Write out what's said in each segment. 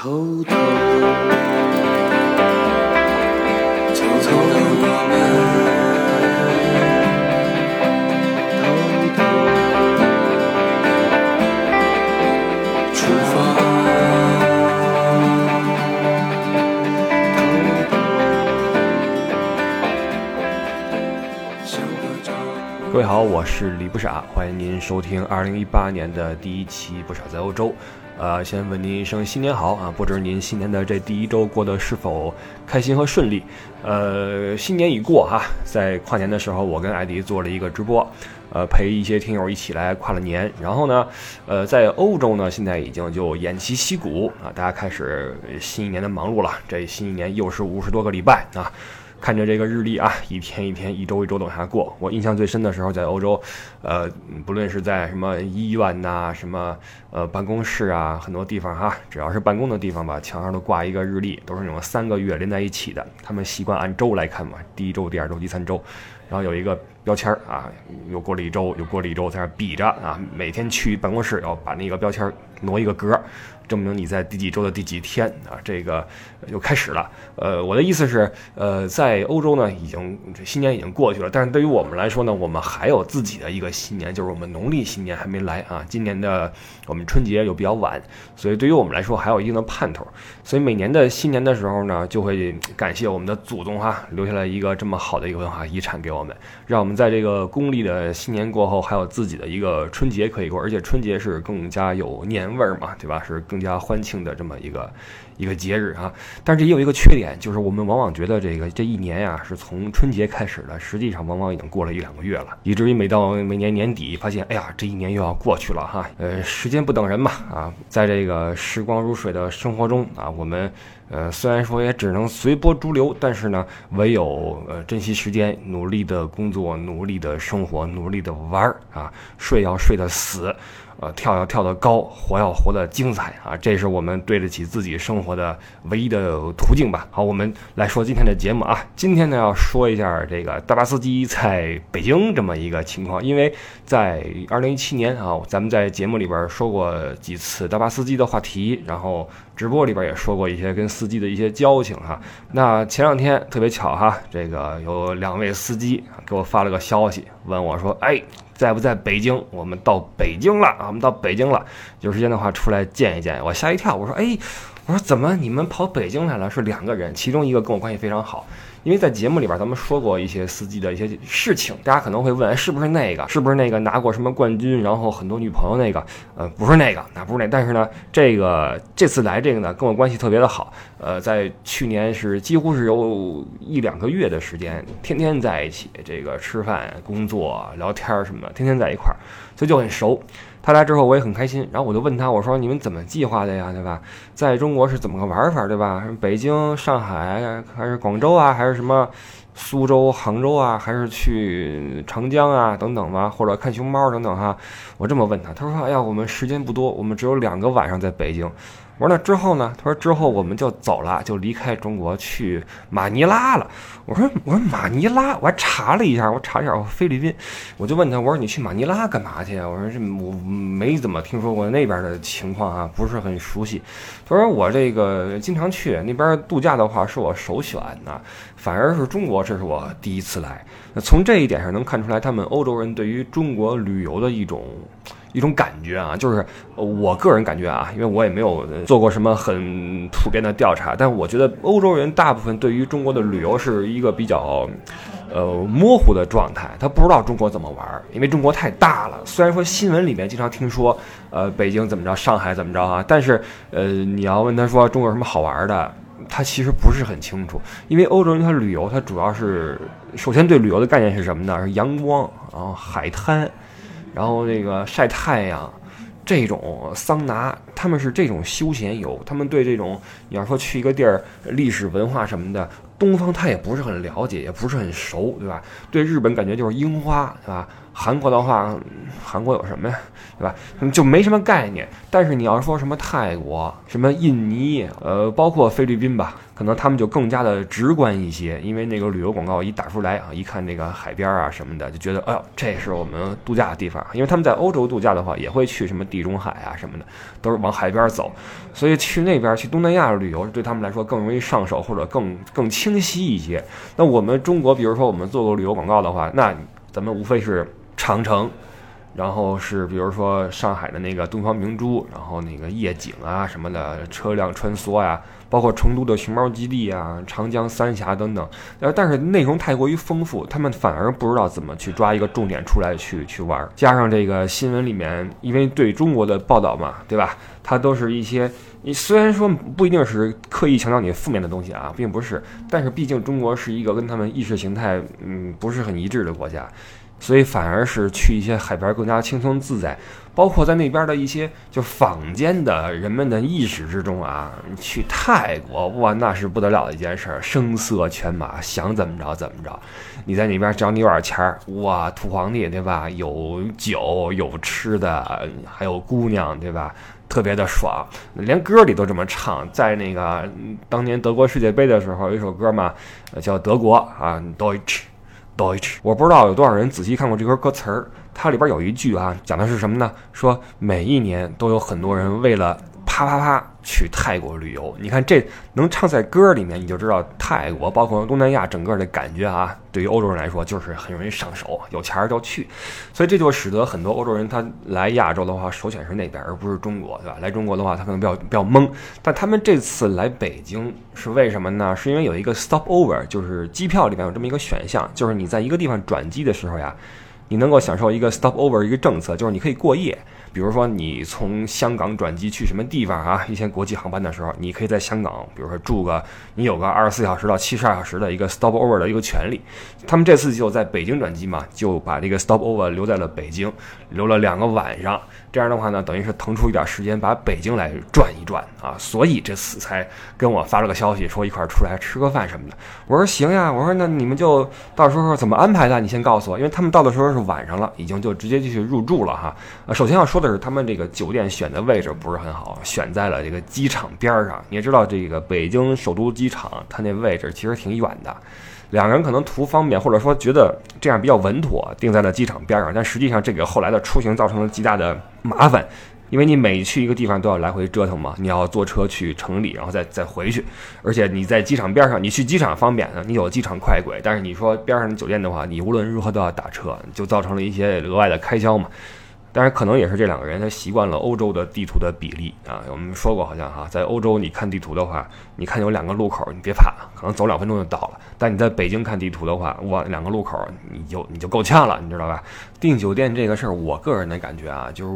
偷偷悄悄的我们，偷偷出发，各位好，我是李不傻，欢迎您收听二零一八年的第一期《不傻在欧洲》。呃，先问您一声新年好啊！不知您新年的这第一周过得是否开心和顺利？呃，新年已过哈，在跨年的时候，我跟艾迪做了一个直播，呃，陪一些听友一起来跨了年。然后呢，呃，在欧洲呢，现在已经就偃旗息鼓啊，大家开始新一年的忙碌了。这新一年又是五十多个礼拜啊。看着这个日历啊，一天一天、一周一周的往下过。我印象最深的时候在欧洲，呃，不论是在什么医院呐、什么呃办公室啊，很多地方哈，只要是办公的地方吧，墙上都挂一个日历，都是那种三个月连在一起的。他们习惯按周来看嘛，第一周、第二周、第三周，然后有一个标签啊，又过了一周，又过了一周，在那比着啊，每天去办公室要把那个标签挪一个格儿。证明你在第几周的第几天啊，这个又开始了。呃，我的意思是，呃，在欧洲呢，已经新年已经过去了，但是对于我们来说呢，我们还有自己的一个新年，就是我们农历新年还没来啊。今年的我们春节又比较晚，所以对于我们来说还有一定的盼头。所以每年的新年的时候呢，就会感谢我们的祖宗哈，留下来一个这么好的一个文化遗产给我们，让我们在这个公历的新年过后，还有自己的一个春节可以过，而且春节是更加有年味儿嘛，对吧？是更更加欢庆的这么一个一个节日啊。但是也有一个缺点，就是我们往往觉得这个这一年呀是从春节开始的，实际上往往已经过了一两个月了，以至于每到每年年底，发现哎呀，这一年又要过去了哈。呃，时间不等人嘛啊，在这个时光如水的生活中啊，我们。呃，虽然说也只能随波逐流，但是呢，唯有呃珍惜时间，努力的工作，努力的生活，努力的玩儿啊，睡要睡得死，呃，跳要跳得高，活要活得精彩啊，这是我们对得起自己生活的唯一的途径吧。好，我们来说今天的节目啊，今天呢要说一下这个大巴司机在北京这么一个情况，因为在二零一七年啊，咱们在节目里边说过几次大巴司机的话题，然后。直播里边也说过一些跟司机的一些交情哈。那前两天特别巧哈，这个有两位司机给我发了个消息，问我说：“哎，在不在北京？我们到北京了啊，我们到北京了。有时间的话出来见一见。”我吓一跳，我说：“哎，我说怎么你们跑北京来了？是两个人，其中一个跟我关系非常好。”因为在节目里边，咱们说过一些司机的一些事情，大家可能会问，是不是那个？是不是那个拿过什么冠军，然后很多女朋友那个？呃，不是那个，那不是那。但是呢，这个这次来这个呢，跟我关系特别的好。呃，在去年是几乎是有一两个月的时间，天天在一起，这个吃饭、工作、聊天什么的，天天在一块儿，所以就很熟。他来之后我也很开心，然后我就问他，我说你们怎么计划的呀，对吧？在中国是怎么个玩法，对吧？北京、上海还是广州啊，还是什么苏州、杭州啊，还是去长江啊等等吧，或者看熊猫等等哈？我这么问他，他说：哎呀，我们时间不多，我们只有两个晚上在北京。我说那之后呢？他说之后我们就走了，就离开中国去马尼拉了。我说我说马尼拉，我还查了一下，我查一下菲律宾。我就问他，我说你去马尼拉干嘛去？我说这我没怎么听说过那边的情况啊，不是很熟悉。他说我这个经常去那边度假的话是我首选呐，反而是中国这是我第一次来。那从这一点上能看出来，他们欧洲人对于中国旅游的一种。一种感觉啊，就是我个人感觉啊，因为我也没有做过什么很普遍的调查，但我觉得欧洲人大部分对于中国的旅游是一个比较，呃模糊的状态，他不知道中国怎么玩，因为中国太大了。虽然说新闻里面经常听说，呃北京怎么着，上海怎么着啊，但是呃你要问他说中国有什么好玩的，他其实不是很清楚。因为欧洲人他旅游，他主要是首先对旅游的概念是什么呢？是阳光，然后海滩。然后这个晒太阳，这种桑拿，他们是这种休闲游。他们对这种你要说去一个地儿历史文化什么的，东方他也不是很了解，也不是很熟，对吧？对日本感觉就是樱花，对吧？韩国的话，韩国有什么呀？对吧？就没什么概念。但是你要说什么泰国、什么印尼，呃，包括菲律宾吧，可能他们就更加的直观一些，因为那个旅游广告一打出来啊，一看这个海边啊什么的，就觉得哎呦，这是我们度假的地方。因为他们在欧洲度假的话，也会去什么地中海啊什么的，都是往海边走，所以去那边去东南亚旅游，对他们来说更容易上手，或者更更轻清晰一些。那我们中国，比如说我们做过旅游广告的话，那咱们无非是长城。然后是比如说上海的那个东方明珠，然后那个夜景啊什么的，车辆穿梭呀，包括成都的熊猫基地啊、长江三峡等等。呃，但是内容太过于丰富，他们反而不知道怎么去抓一个重点出来去去玩。加上这个新闻里面，因为对中国的报道嘛，对吧？它都是一些你虽然说不一定是刻意强调你负面的东西啊，并不是，但是毕竟中国是一个跟他们意识形态嗯不是很一致的国家。所以反而是去一些海边更加轻松自在，包括在那边的一些就坊间的人们的意识之中啊，去泰国哇，那是不得了的一件事儿，声色犬马，想怎么着怎么着。你在那边只要你有点钱儿，哇，土皇帝对吧？有酒有吃的，还有姑娘对吧？特别的爽，连歌里都这么唱。在那个当年德国世界杯的时候，有一首歌嘛，叫《德国》啊，Deutsch。德语我不知道有多少人仔细看过这歌歌词儿。它里边有一句啊，讲的是什么呢？说每一年都有很多人为了啪啪啪去泰国旅游。你看这能唱在歌里面，你就知道泰国包括东南亚整个的感觉啊。对于欧洲人来说，就是很容易上手，有钱儿就去。所以这就使得很多欧洲人他来亚洲的话，首选是那边，而不是中国，对吧？来中国的话，他可能比较比较懵。但他们这次来北京是为什么呢？是因为有一个 stop over，就是机票里面有这么一个选项，就是你在一个地方转机的时候呀。你能够享受一个 stop over 一个政策，就是你可以过夜。比如说你从香港转机去什么地方啊？一些国际航班的时候，你可以在香港，比如说住个，你有个二十四小时到七十二小时的一个 stop over 的一个权利。他们这次就在北京转机嘛，就把这个 stop over 留在了北京，留了两个晚上。这样的话呢，等于是腾出一点时间把北京来转一转啊。所以这次才跟我发了个消息，说一块儿出来吃个饭什么的。我说行呀，我说那你们就到时候怎么安排的？你先告诉我，因为他们到的时候是晚上了，已经就直接就去入住了哈。呃，首先要说的是，他们这个酒店选的位置不是很好，选在了这个机场边上。你也知道，这个北京首都机场，它那位置其实挺远的。两个人可能图方便，或者说觉得这样比较稳妥，定在了机场边上。但实际上，这给后来的出行造成了极大的麻烦，因为你每去一个地方都要来回折腾嘛，你要坐车去城里，然后再再回去。而且你在机场边上，你去机场方便，你有机场快轨。但是你说边上的酒店的话，你无论如何都要打车，就造成了一些额外的开销嘛。当然，可能也是这两个人他习惯了欧洲的地图的比例啊。我们说过，好像哈，在欧洲你看地图的话，你看有两个路口，你别怕，可能走两分钟就到了。但你在北京看地图的话，哇，两个路口你就你就够呛了，你知道吧？订酒店这个事儿，我个人的感觉啊，就是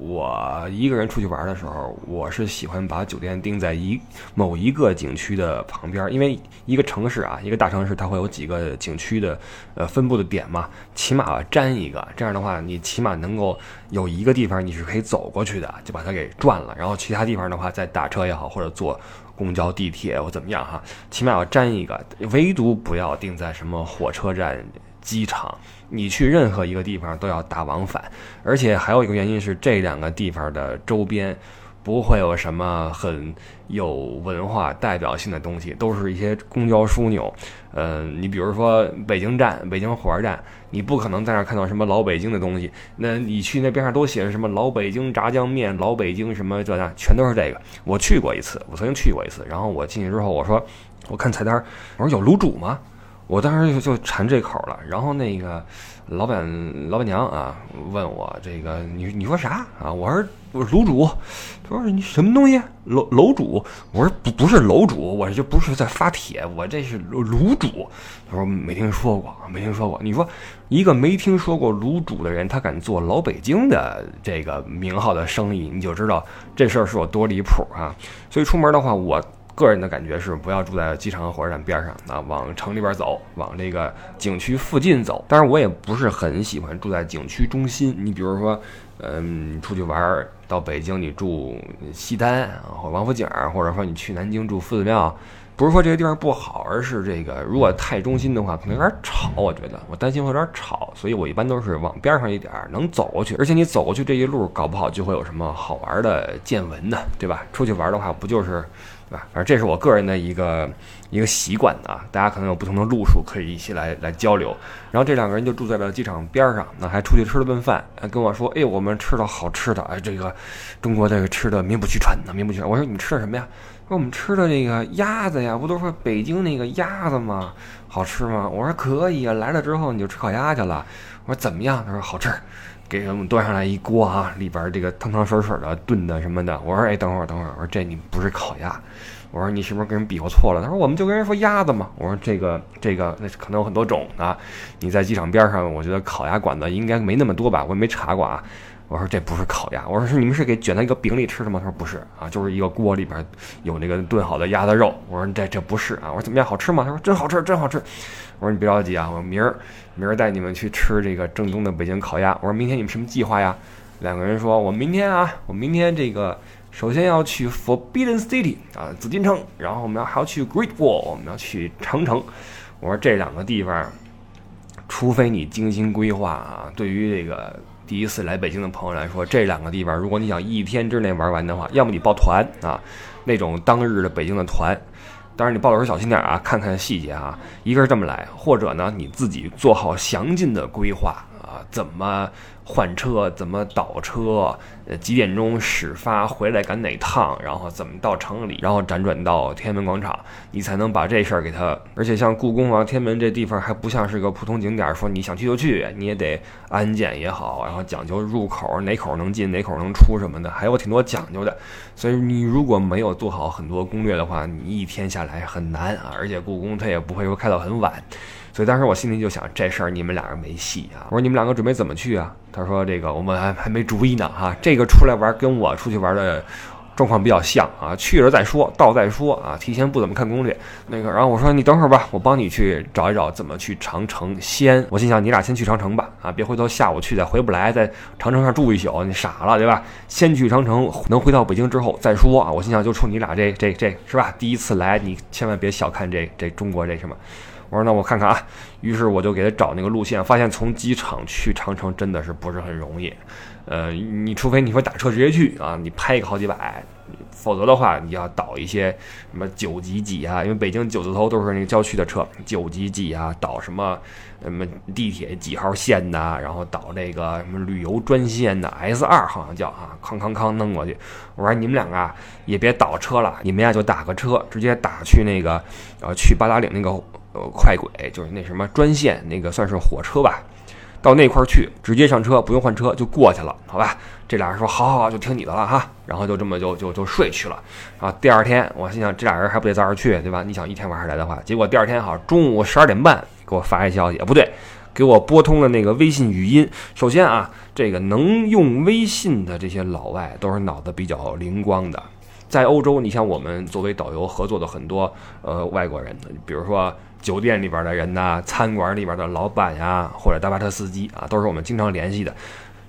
我一个人出去玩的时候，我是喜欢把酒店定在一某一个景区的旁边，因为一个城市啊，一个大城市它会有几个景区的呃分布的点嘛，起码占一个，这样的话你起码能够。有一个地方你是可以走过去的，就把它给转了。然后其他地方的话，再打车也好，或者坐公交、地铁或怎么样哈，起码要占一个。唯独不要定在什么火车站、机场。你去任何一个地方都要打往返。而且还有一个原因是，这两个地方的周边。不会有什么很有文化代表性的东西，都是一些公交枢纽。嗯，你比如说北京站、北京火车站，你不可能在那儿看到什么老北京的东西。那你去那边上都写着什么老北京炸酱面、老北京什么这那，全都是这个。我去过一次，我曾经去过一次。然后我进去之后，我说我看菜单，我说有卤煮吗？我当时就就馋这口了。然后那个。老板老板娘啊，问我这个你你说啥啊？我说我是楼主，他说你什么东西楼楼主？我说不不是楼主，我这不是在发帖，我这是卤煮。他说没听说过，没听说过。你说一个没听说过卤煮的人，他敢做老北京的这个名号的生意，你就知道这事儿是有多离谱啊！所以出门的话，我。个人的感觉是不要住在机场和火车站边上啊，往城里边走，往这个景区附近走。当然，我也不是很喜欢住在景区中心。你比如说，嗯，出去玩到北京，你住西单啊或王府井，或者说你去南京住夫子庙，不是说这个地方不好，而是这个如果太中心的话，可能有点吵。我觉得我担心会有点吵，所以我一般都是往边上一点儿能走过去。而且你走过去这一路，搞不好就会有什么好玩的见闻呢，对吧？出去玩的话，不就是，对吧？反正这是我个人的一个一个习惯啊。大家可能有不同的路数，可以一起来来交流。然后这两个人就住在了机场边上，那还出去吃了顿饭，还跟我说：“哎，我们吃了好吃的，哎，这个中国这个吃的名不虚传的，名不虚传。”我说：“你们吃的什么呀？”说：“我们吃的这个鸭子呀，不都说北京那个鸭子吗？好吃吗？”我说：“可以啊，来了之后你就吃烤鸭去了。”我说：“怎么样？”他说：“好吃。”给我们端上来一锅啊，里边这个汤汤水水的炖的什么的。我说：“哎，等会儿，等会儿。”我说：“这你不是烤鸭。”我说：“你是不是跟人比划错了？”他说：“我们就跟人说鸭子嘛。”我说：“这个这个那可能有很多种啊。你在机场边上，我觉得烤鸭馆子应该没那么多吧？我也没查过啊。”我说这不是烤鸭，我说是你们是给卷在一个饼里吃的吗？他说不是啊，就是一个锅里边有那个炖好的鸭子肉。我说这这不是啊，我说怎么样好吃吗？他说真好吃，真好吃。我说你别着急啊，我明儿明儿带你们去吃这个正宗的北京烤鸭。我说明天你们什么计划呀？两个人说，我明天啊，我明天这个首先要去 Forbidden City 啊紫禁城，然后我们要还要去 Great Wall，我们要去长城。我说这两个地方，除非你精心规划啊，对于这个。第一次来北京的朋友来说，这两个地方，如果你想一天之内玩完的话，要么你报团啊，那种当日的北京的团，当然你报的时候小心点啊，看看细节啊。一个是这么来，或者呢，你自己做好详尽的规划怎么换车，怎么倒车。呃，几点钟始发？回来赶哪趟？然后怎么到城里？然后辗转到天安门广场，你才能把这事儿给他。而且像故宫啊、天安门这地方还不像是个普通景点，说你想去就去，你也得安检也好，然后讲究入口哪口能进，哪口能出什么的，还有挺多讲究的。所以你如果没有做好很多攻略的话，你一天下来很难啊。而且故宫它也不会说开到很晚。所以当时我心里就想，这事儿你们俩人没戏啊！我说你们两个准备怎么去啊？他说这个我们还还没主意呢哈。这个出来玩跟我出去玩的状况比较像啊，去了再说，到再说啊，提前不怎么看攻略。那个，然后我说你等会儿吧，我帮你去找一找怎么去长城。先，我心想你俩先去长城吧啊，别回头下午去再回不来，在长城上住一宿，你傻了对吧？先去长城，能回到北京之后再说啊。我心想就冲你俩这这这是吧？第一次来，你千万别小看这这中国这什么。我说那我看看啊，于是我就给他找那个路线，发现从机场去长城真的是不是很容易，呃，你除非你说打车直接去啊，你拍一个好几百，否则的话你要倒一些什么九几几啊，因为北京九字头都是那个郊区的车，九几几啊，倒什么什么地铁几号线呐，然后倒那个什么旅游专线的 S 二好像叫啊，康康康弄过去。我说你们两个啊也别倒车了，你们呀就打个车，直接打去那个呃去八达岭那个。呃，快轨就是那什么专线，那个算是火车吧，到那块儿去，直接上车，不用换车就过去了，好吧？这俩人说好，好，好，就听你的了哈。然后就这么就就就睡去了。啊，第二天我心想，这俩人还不得早点去，对吧？你想一天晚上来的话，结果第二天好中午十二点半给我发一消息，不对，给我拨通了那个微信语音。首先啊，这个能用微信的这些老外都是脑子比较灵光的。在欧洲，你像我们作为导游合作的很多呃外国人，比如说。酒店里边的人呐，餐馆里边的老板呀，或者大巴车司机啊，都是我们经常联系的。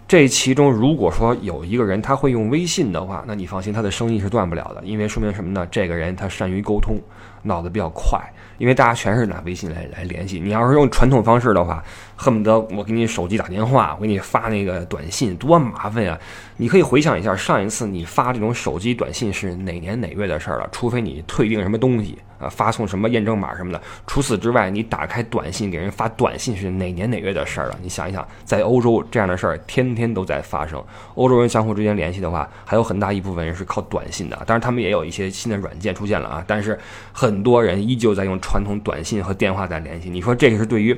这其中，如果说有一个人他会用微信的话，那你放心，他的生意是断不了的，因为说明什么呢？这个人他善于沟通，脑子比较快。因为大家全是拿微信来来联系，你要是用传统方式的话，恨不得我给你手机打电话，我给你发那个短信，多麻烦呀！你可以回想一下，上一次你发这种手机短信是哪年哪月的事儿了？除非你退订什么东西啊，发送什么验证码什么的。除此之外，你打开短信给人发短信是哪年哪月的事儿了？你想一想，在欧洲这样的事儿天天都在发生。欧洲人相互之间联系的话，还有很大一部分人是靠短信的，当然他们也有一些新的软件出现了啊，但是很多人依旧在用。传统短信和电话在联系，你说这个是对于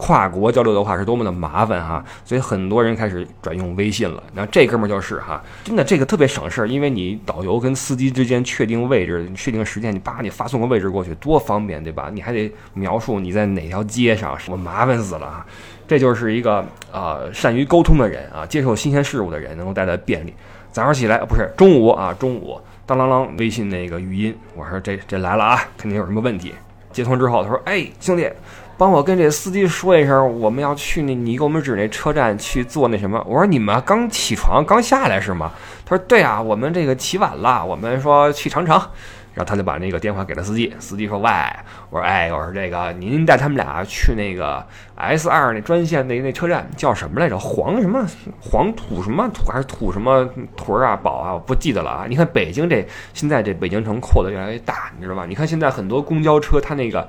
跨国交流的话是多么的麻烦哈，所以很多人开始转用微信了。那这哥们儿就是哈，真的这个特别省事儿，因为你导游跟司机之间确定位置、确定时间，你叭你发送个位置过去多方便，对吧？你还得描述你在哪条街上，我麻烦死了啊！这就是一个呃善于沟通的人啊，接受新鲜事物的人能够带来便利。早上起来不是中午啊，中午当啷啷微信那个语音，我说这这来了啊，肯定有什么问题。接通之后，他说：“哎，兄弟，帮我跟这司机说一声，我们要去那，你给我们指那车站去坐那什么。”我说：“你们刚起床，刚下来是吗？”他说：“对啊，我们这个起晚了，我们说去长城。”然后他就把那个电话给了司机，司机说：“喂，我说哎，我说这个您带他们俩去那个 S 二那专线那那车站叫什么来着？黄什么黄土什么土还是土什么屯啊堡啊？我不记得了啊。你看北京这现在这北京城扩得越来越大，你知道吧？你看现在很多公交车它那个。”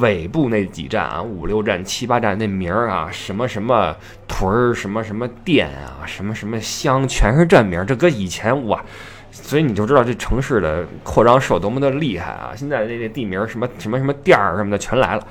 尾部那几站啊，五六站、七八站那名儿啊，什么什么屯儿，什么什么店啊，什么什么乡，全是站名。这搁以前哇，所以你就知道这城市的扩张是有多么的厉害啊！现在这这地名什么什么什么店儿什么的全来了。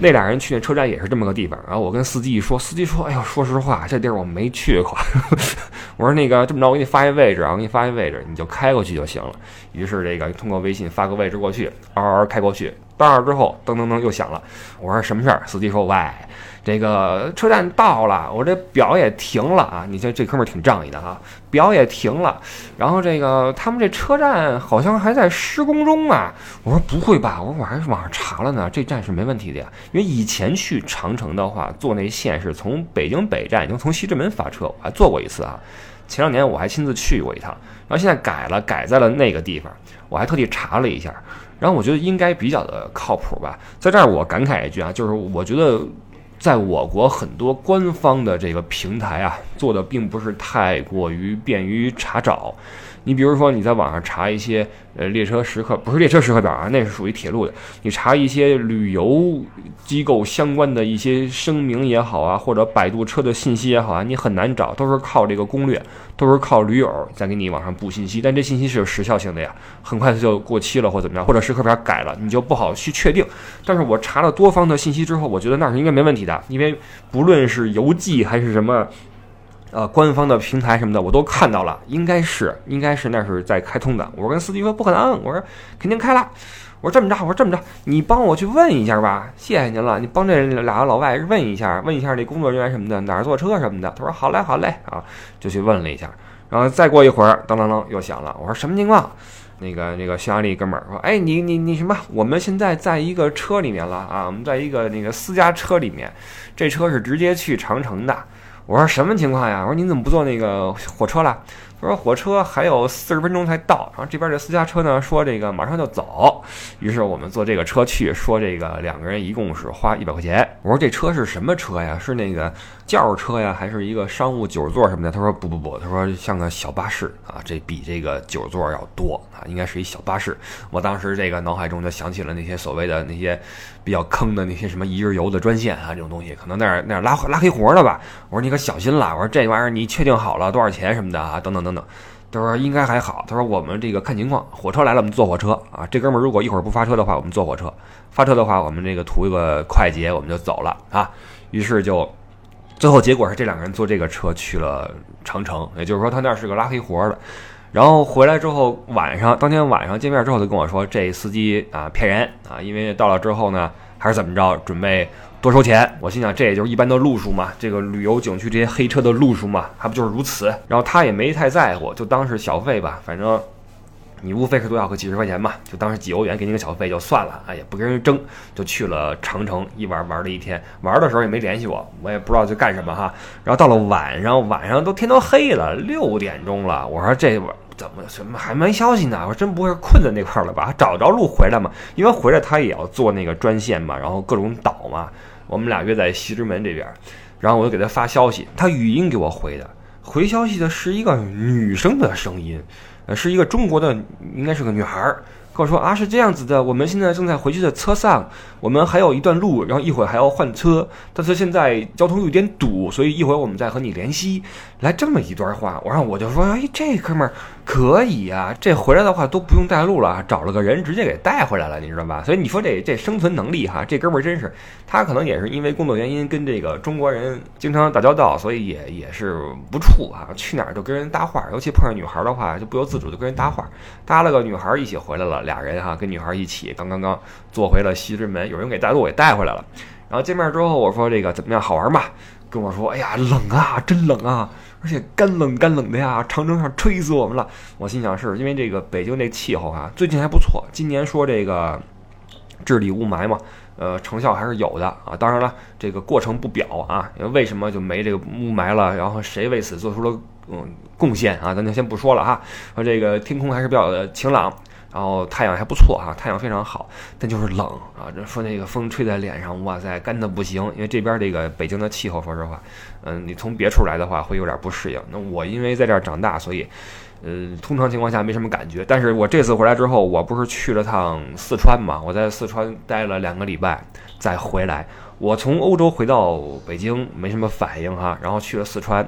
那俩人去那车站也是这么个地方。然后我跟司机一说，司机说：“哎呦，说实话，这地儿我没去过。”我说：“那个这么着，我给你发一位置啊，我给你发一位置，你就开过去就行了。”于是这个通过微信发个位置过去，嗷嗷开过去。到那儿之后，噔噔噔又响了。我说什么事儿？司机说：“喂，这个车站到了，我这表也停了啊。你这这哥们儿挺仗义的啊，表也停了。然后这个他们这车站好像还在施工中啊。”我说：“不会吧？我我还网上查了呢，这站是没问题的呀。因为以前去长城的话，坐那线是从北京北站，已经从西直门发车，我还坐过一次啊。前两年我还亲自去过一趟。然后现在改了，改在了那个地方，我还特地查了一下。”然后我觉得应该比较的靠谱吧，在这儿我感慨一句啊，就是我觉得，在我国很多官方的这个平台啊，做的并不是太过于便于查找。你比如说你在网上查一些。呃，列车时刻不是列车时刻表啊，那是属于铁路的。你查一些旅游机构相关的一些声明也好啊，或者摆渡车的信息也好啊，你很难找，都是靠这个攻略，都是靠驴友在给你往上补信息。但这信息是有时效性的呀，很快它就过期了或怎么样，或者时刻表改了，你就不好去确定。但是我查了多方的信息之后，我觉得那是应该没问题的，因为不论是邮寄还是什么。呃，官方的平台什么的我都看到了，应该是，应该是那是在开通的。我跟司机说不可能，我说肯定开了。我说这么着，我说这么着，你帮我去问一下吧，谢谢您了。你帮这俩老外问一下，问一下那工作人员什么的哪儿坐车什么的。他说好嘞，好嘞啊，就去问了一下。然后再过一会儿，当当当又响了。我说什么情况？那个那个匈牙利哥们儿说，哎，你你你什么？我们现在在一个车里面了啊，我们在一个那个私家车里面，这车是直接去长城的。我说什么情况呀？我说您怎么不坐那个火车了？他说火车还有四十分钟才到，然后这边这私家车呢说这个马上就走，于是我们坐这个车去，说这个两个人一共是花一百块钱。我说这车是什么车呀？是那个轿车呀，还是一个商务九座什么的？他说不不不，他说像个小巴士啊，这比这个九座要多啊，应该是一小巴士。我当时这个脑海中就想起了那些所谓的那些。比较坑的那些什么一日游的专线啊，这种东西可能那儿那儿拉拉黑活了吧。我说你可小心了。我说这玩意儿你确定好了多少钱什么的啊？等等等等。他说应该还好。他说我们这个看情况，火车来了我们坐火车啊。这哥们儿如果一会儿不发车的话，我们坐火车；发车的话，我们这个图一个快捷，我们就走了啊。于是就最后结果是这两个人坐这个车去了长城，也就是说他那是个拉黑活的。然后回来之后，晚上当天晚上见面之后，就跟我说这司机啊骗人啊，因为到了之后呢，还是怎么着，准备多收钱。我心想，这也就是一般的路数嘛，这个旅游景区这些黑车的路数嘛，还不就是如此。然后他也没太在乎，就当是小费吧，反正你无非是多要个几十块钱嘛，就当是几欧元给你个小费就算了，哎，也不跟人争，就去了长城一玩玩了一天。玩的时候也没联系我，我也不知道去干什么哈。然后到了晚上，晚上都天都黑了，六点钟了，我说这。怎么什么还没消息呢？我说真不会困在那块了吧？找着路回来嘛？因为回来他也要坐那个专线嘛，然后各种倒嘛。我们俩约在西直门这边，然后我就给他发消息，他语音给我回的，回消息的是一个女生的声音，呃，是一个中国的，应该是个女孩。跟我说啊，是这样子的，我们现在正在回去的车上，我们还有一段路，然后一会儿还要换车，但是现在交通有点堵，所以一会儿我们再和你联系。来这么一段话，我让我就说，哎，这哥们儿可以呀，这回来的话都不用带路了，找了个人直接给带回来了，你知道吧？所以你说这这生存能力哈，这哥们儿真是，他可能也是因为工作原因跟这个中国人经常打交道，所以也也是不怵啊，去哪儿就跟人搭话，尤其碰上女孩的话，就不由自主就跟人搭话，搭了个女孩一起回来了。俩人哈跟女孩一起，刚刚刚坐回了西直门，有人给带路给带回来了。然后见面之后，我说这个怎么样，好玩吗？跟我说，哎呀，冷啊，真冷啊，而且干冷干冷的呀，长城上吹死我们了。我心想，是因为这个北京这气候啊，最近还不错。今年说这个治理雾霾嘛，呃，成效还是有的啊。当然了，这个过程不表啊，因为为什么就没这个雾霾了？然后谁为此做出了嗯贡献啊？咱就先不说了哈。说这个天空还是比较晴朗。然后太阳还不错哈，太阳非常好，但就是冷啊。这说那个风吹在脸上，哇塞，干的不行。因为这边这个北京的气候，说实话，嗯，你从别处来的话会有点不适应。那我因为在这儿长大，所以，呃，通常情况下没什么感觉。但是我这次回来之后，我不是去了趟四川嘛？我在四川待了两个礼拜，再回来。我从欧洲回到北京没什么反应哈，然后去了四川。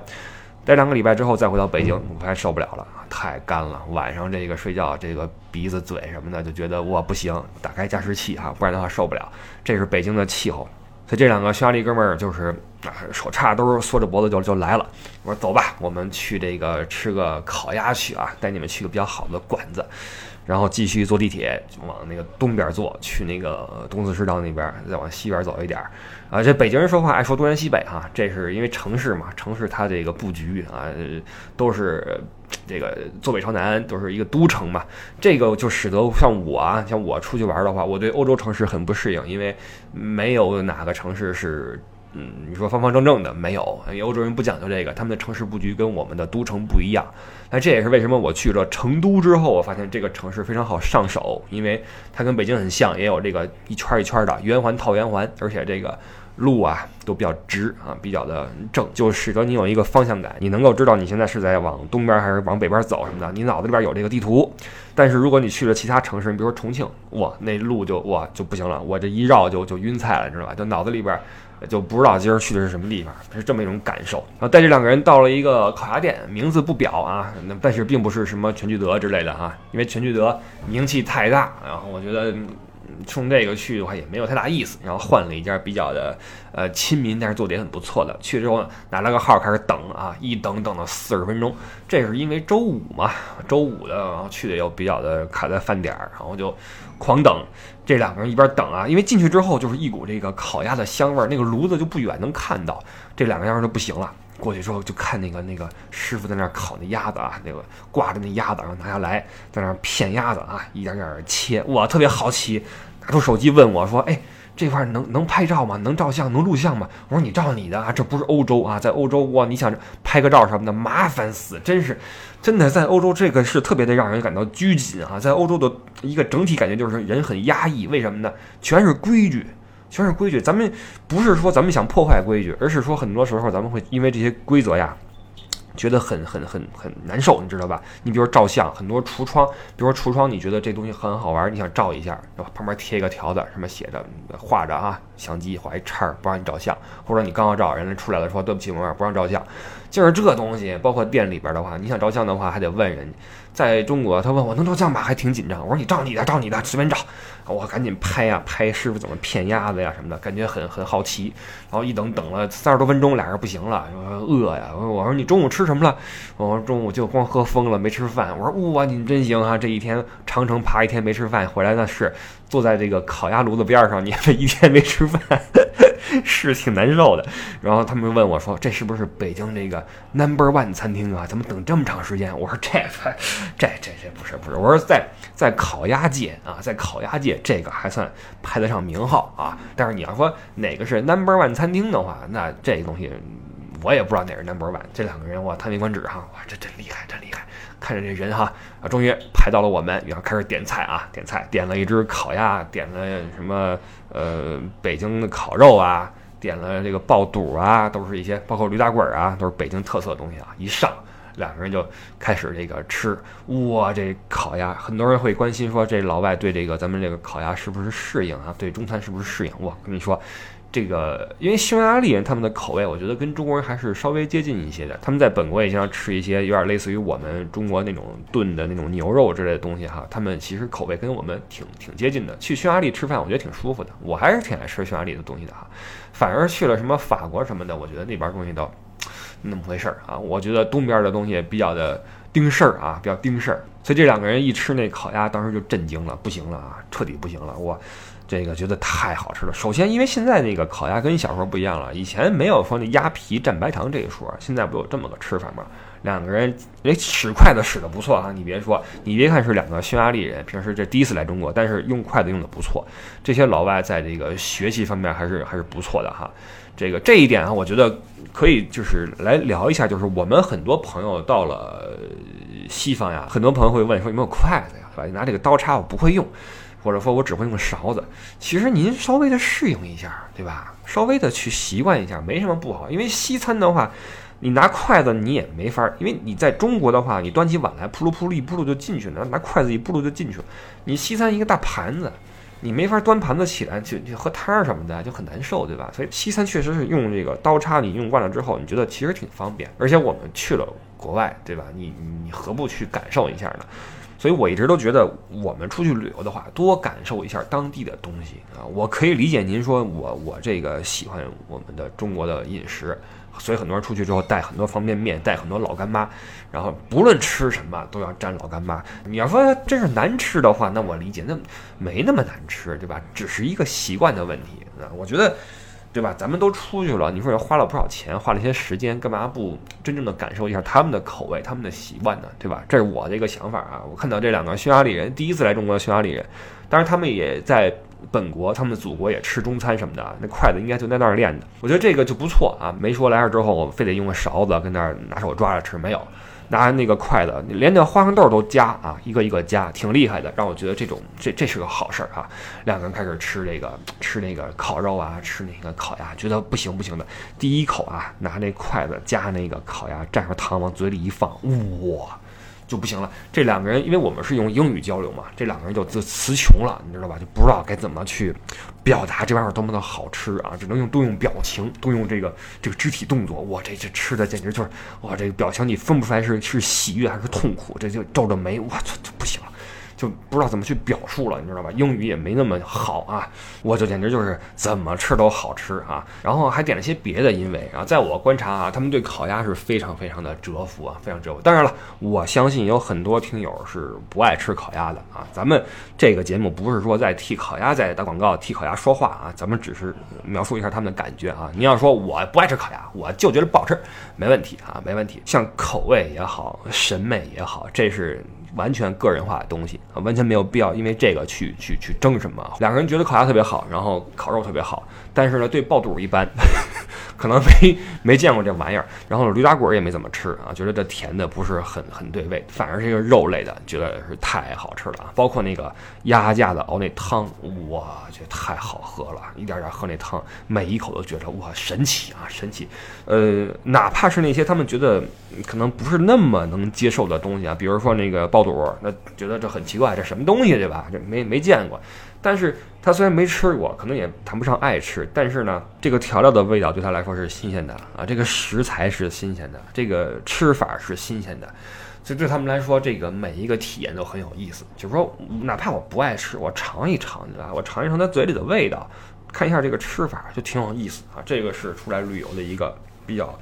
待两个礼拜之后再回到北京，我还受不了了，太干了。晚上这个睡觉，这个鼻子、嘴什么的，就觉得我不行，打开加湿器哈，不然的话受不了。这是北京的气候，所以这两个匈牙利哥们儿就是啊，手叉都是缩着脖子就就来了。我说走吧，我们去这个吃个烤鸭去啊，带你们去个比较好的馆子。然后继续坐地铁，往那个东边坐，去那个东四食堂那边，再往西边走一点儿。啊，这北京人说话爱说东南西北哈，这是因为城市嘛，城市它这个布局啊，都是这个坐北朝南，都是一个都城嘛。这个就使得像我啊，像我出去玩的话，我对欧洲城市很不适应，因为没有哪个城市是。嗯，你说方方正正的没有，欧洲人不讲究这个，他们的城市布局跟我们的都城不一样。那这也是为什么我去了成都之后，我发现这个城市非常好上手，因为它跟北京很像，也有这个一圈一圈的圆环套圆环，而且这个路啊都比较直啊，比较的正，就使得你有一个方向感，你能够知道你现在是在往东边还是往北边走什么的，你脑子里边有这个地图。但是如果你去了其他城市，你比如说重庆，哇，那路就哇就不行了，我这一绕就就晕菜了，你知道吧？就脑子里边。就不知道今儿去的是什么地方，是这么一种感受。然后带这两个人到了一个烤鸭店，名字不表啊，那但是并不是什么全聚德之类的哈，因为全聚德名气太大，然后我觉得冲这个去的话也没有太大意思。然后换了一家比较的呃亲民，但是做的也很不错的。去之后拿了个号开始等啊，一等等了四十分钟。这是因为周五嘛，周五的，然后去的又比较的卡在饭点儿，然后就狂等。这两个人一边等啊，因为进去之后就是一股这个烤鸭的香味儿，那个炉子就不远能看到。这两个人就不行了，过去之后就看那个那个师傅在那儿烤那鸭子啊，那个挂着那鸭子，然后拿下来在那儿片鸭子啊，一点点切。我特别好奇，拿出手机问我说：“哎。”这块能能拍照吗？能照相？能录像吗？我说你照你的啊，这不是欧洲啊，在欧洲哇，你想拍个照什么的麻烦死，真是，真的在欧洲这个是特别的让人感到拘谨啊，在欧洲的一个整体感觉就是人很压抑，为什么呢？全是规矩，全是规矩。咱们不是说咱们想破坏规矩，而是说很多时候咱们会因为这些规则呀。觉得很很很很难受，你知道吧？你比如照相，很多橱窗，比如说橱窗，你觉得这东西很好玩，你想照一下，对吧旁边贴一个条子，上面写着画着啊，相机画一叉，不让你照相，或者你刚要照，人家出来了说对不起，我们不让照相，就是这东西。包括店里边的话，你想照相的话，还得问人。在中国，他问我能照相吗？还挺紧张。我说你照你的，照你的，随便照。我赶紧拍呀，拍师傅怎么骗鸭子呀什么的，感觉很很好奇。然后一等等了三十多分钟，俩人不行了，饿呀。我说你中午吃什么了？我说中午就光喝疯了，没吃饭。我说哇，你真行啊！这一天长城爬一天没吃饭，回来那是坐在这个烤鸭炉子边上，你这一天没吃饭。是挺难受的，然后他们问我说：“这是不是北京这个 Number One 餐厅啊？怎么等这么长时间？”我说：“这这这这不是不是，我说在在烤鸭界啊，在烤鸭界这个还算排得上名号啊。但是你要说哪个是 Number One 餐厅的话，那这东西我也不知道哪是 Number One。这两个人哇，叹为观止哈，哇，这真厉害，真厉害。看着这人哈啊，终于排到了我们，然后开始点菜啊，点菜，点了一只烤鸭，点了什么？”呃，北京的烤肉啊，点了这个爆肚啊，都是一些包括驴打滚啊，都是北京特色东西啊。一上，两个人就开始这个吃，哇，这烤鸭，很多人会关心说，这老外对这个咱们这个烤鸭是不是适应啊？对中餐是不是适应？我跟你说。这个，因为匈牙利人他们的口味，我觉得跟中国人还是稍微接近一些的。他们在本国也经常吃一些有点类似于我们中国那种炖的那种牛肉之类的东西哈。他们其实口味跟我们挺挺接近的。去匈牙利吃饭，我觉得挺舒服的。我还是挺爱吃匈牙利的东西的哈。反而去了什么法国什么的，我觉得那边东西都那么回事儿啊。我觉得东边的东西比较的盯事儿啊，比较盯事儿。所以这两个人一吃那烤鸭，当时就震惊了，不行了啊，彻底不行了，我。这个觉得太好吃了。首先，因为现在那个烤鸭跟小时候不一样了，以前没有说那鸭皮蘸白糖这一说，现在不有这么个吃法吗？两个人，哎，使筷子使的不错啊！你别说，你别看是两个匈牙利人，平时这第一次来中国，但是用筷子用的不错。这些老外在这个学习方面还是还是不错的哈。这个这一点啊，我觉得可以就是来聊一下，就是我们很多朋友到了西方呀，很多朋友会问说有没有筷子呀？对吧？拿这个刀叉我不会用，或者说我只会用勺子。其实您稍微的适应一下，对吧？稍微的去习惯一下，没什么不好。因为西餐的话，你拿筷子你也没法，因为你在中国的话，你端起碗来扑噜扑噜一扑噜就进去了，拿筷子一扑噜就进去了。你西餐一个大盘子。你没法端盘子起来去去喝汤什么的，就很难受，对吧？所以西餐确实是用这个刀叉，你用惯了之后，你觉得其实挺方便。而且我们去了国外，对吧？你你何不去感受一下呢？所以我一直都觉得，我们出去旅游的话，多感受一下当地的东西啊。我可以理解您说我我这个喜欢我们的中国的饮食。所以很多人出去之后带很多方便面，带很多老干妈，然后不论吃什么都要沾老干妈。你要说真是难吃的话，那我理解，那没那么难吃，对吧？只是一个习惯的问题啊。我觉得，对吧？咱们都出去了，你说也花了不少钱，花了一些时间，干嘛不真正的感受一下他们的口味、他们的习惯呢？对吧？这是我的一个想法啊。我看到这两个匈牙利人第一次来中国的匈牙利人，当然他们也在。本国他们的祖国也吃中餐什么的，那筷子应该就在那儿练的。我觉得这个就不错啊，没说来这之后我非得用个勺子跟那儿拿手抓着吃，没有，拿那个筷子，连那花生豆都夹啊，一个一个夹，挺厉害的，让我觉得这种这这是个好事儿啊。两个人开始吃这个吃那个烤肉啊，吃那个烤鸭，觉得不行不行的，第一口啊，拿那筷子夹那个烤鸭，蘸上糖往嘴里一放，哇！就不行了。这两个人，因为我们是用英语交流嘛，这两个人就就词穷了，你知道吧？就不知道该怎么去表达这玩意儿多么的好吃啊！只能用动用表情，动用这个这个肢体动作。哇，这这吃的简直就是哇，这个表情你分不出来是是喜悦还是痛苦，这就皱着眉，我操，这不行了。就不知道怎么去表述了，你知道吧？英语也没那么好啊，我就简直就是怎么吃都好吃啊。然后还点了些别的，因为啊，在我观察啊，他们对烤鸭是非常非常的折服啊，非常折服。当然了，我相信有很多听友是不爱吃烤鸭的啊。咱们这个节目不是说在替烤鸭在打广告，替烤鸭说话啊，咱们只是描述一下他们的感觉啊。你要说我不爱吃烤鸭，我就觉得不好吃，没问题啊，没问题。像口味也好，审美也好，这是。完全个人化的东西啊，完全没有必要因为这个去去去争什么。两个人觉得烤鸭特别好，然后烤肉特别好，但是呢，对爆肚一般，可能没 没见过这玩意儿。然后驴打滚也没怎么吃啊，觉得这甜的不是很很对味，反而这个肉类的，觉得是太好吃了啊。包括那个鸭架子熬那汤，哇，这太好喝了，一点点喝那汤，每一口都觉得哇神奇啊神奇。呃，哪怕是那些他们觉得可能不是那么能接受的东西啊，比如说那个爆。爆肚，那觉得这很奇怪，这什么东西对吧？这没没见过。但是他虽然没吃过，可能也谈不上爱吃，但是呢，这个调料的味道对他来说是新鲜的啊，这个食材是新鲜的，这个吃法是新鲜的，所以对他们来说，这个每一个体验都很有意思。就是说，哪怕我不爱吃，我尝一尝，对吧？我尝一尝他嘴里的味道，看一下这个吃法，就挺有意思啊。这个是出来旅游的一个比较